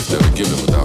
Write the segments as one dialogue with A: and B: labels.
A: gift that give it without.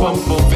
B: bum bum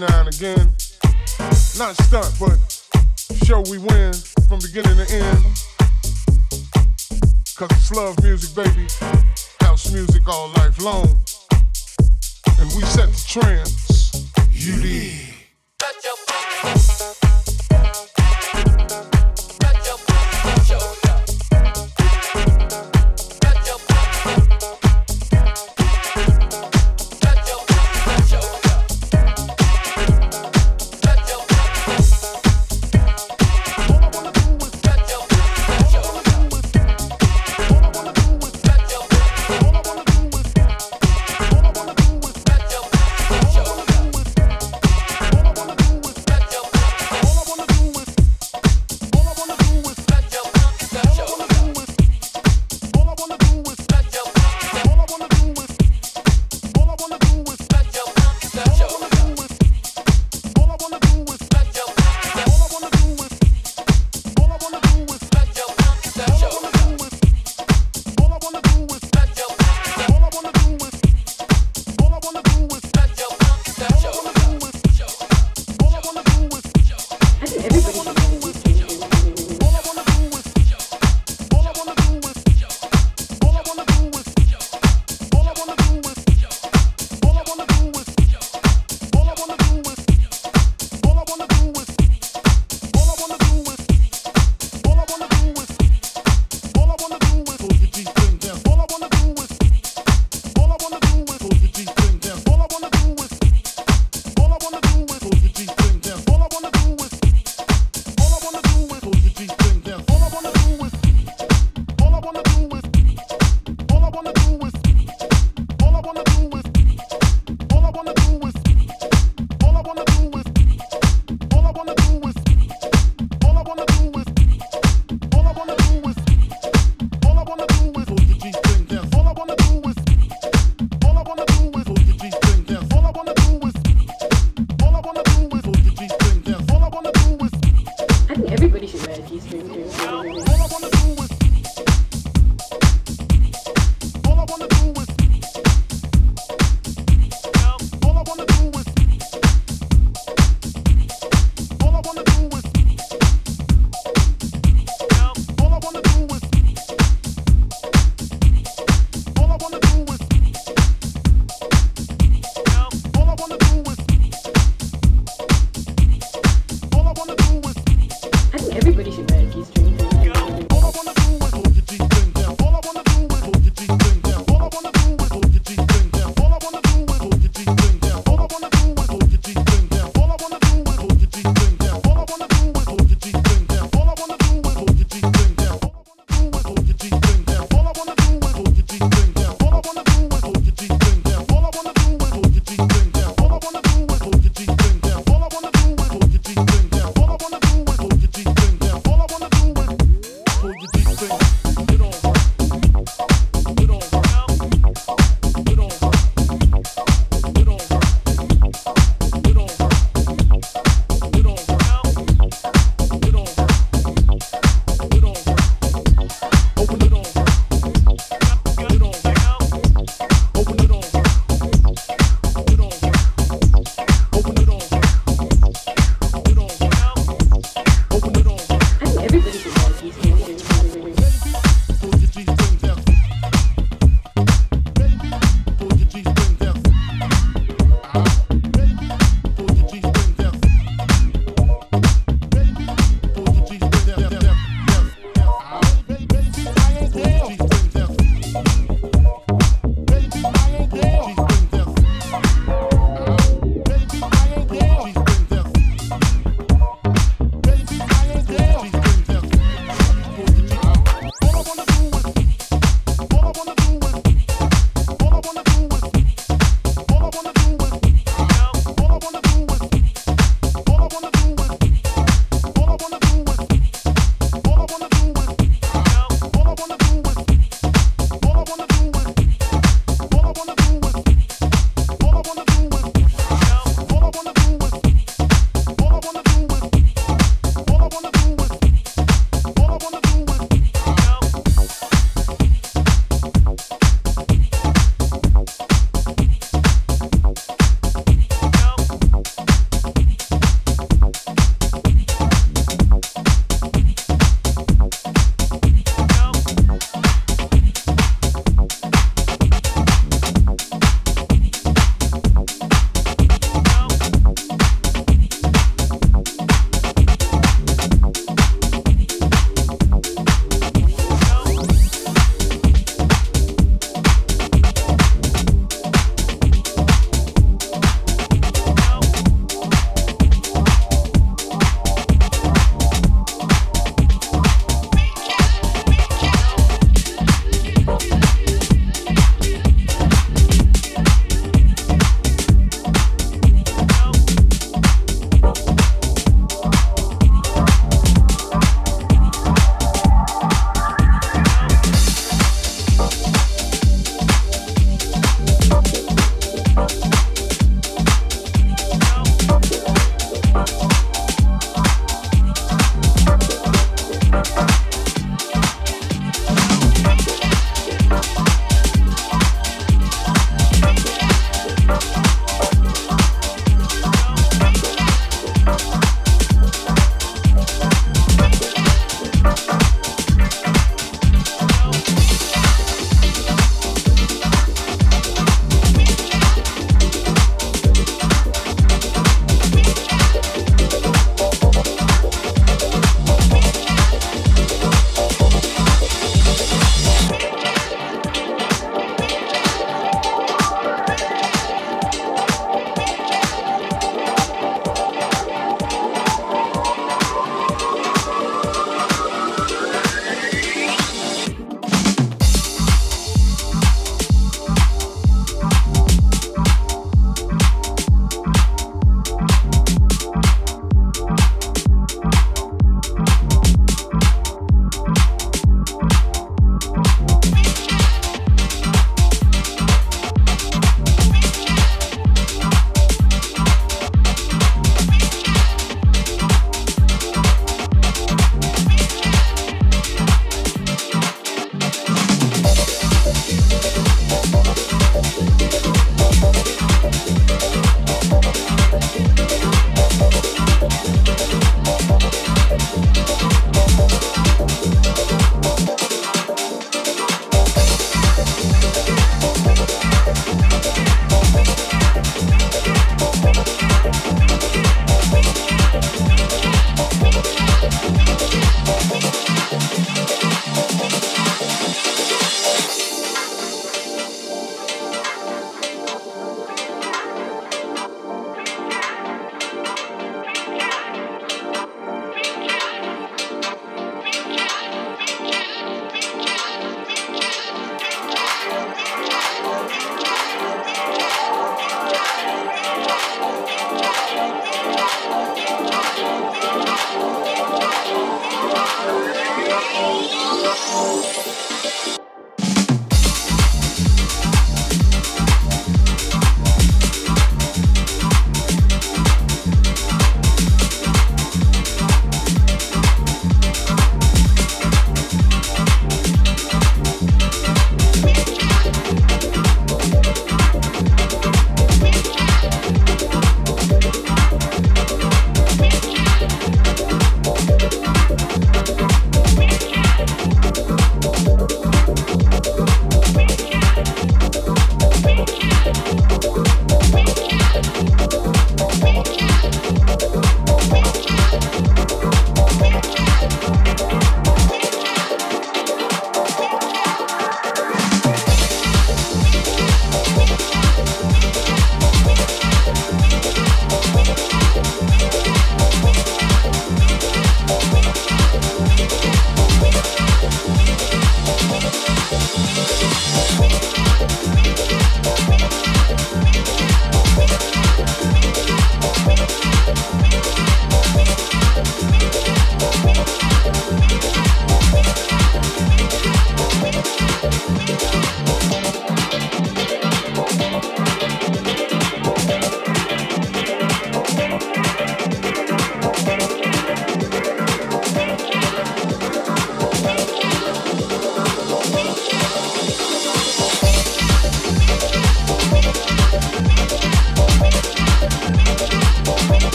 C: now and again. Not stunt, but show we win from beginning to end. Cause it's love music, baby. House music all life long. And we set the trends. You did.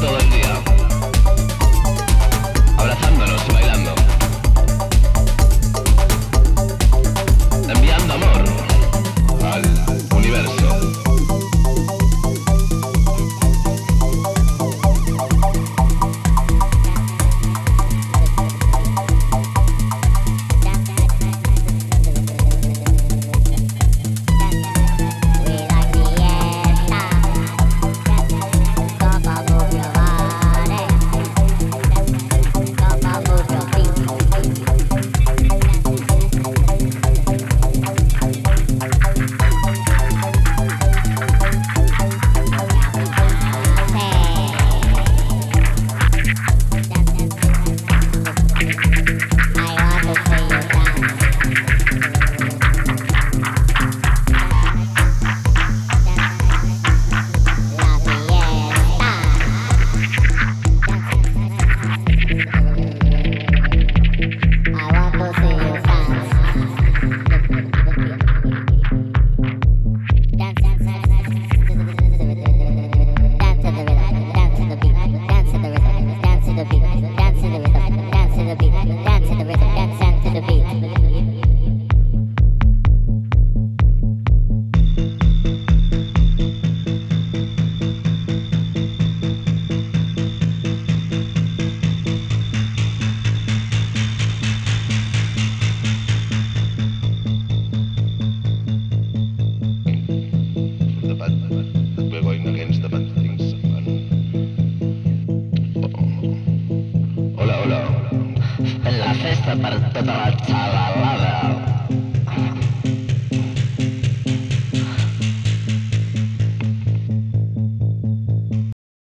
D: facility.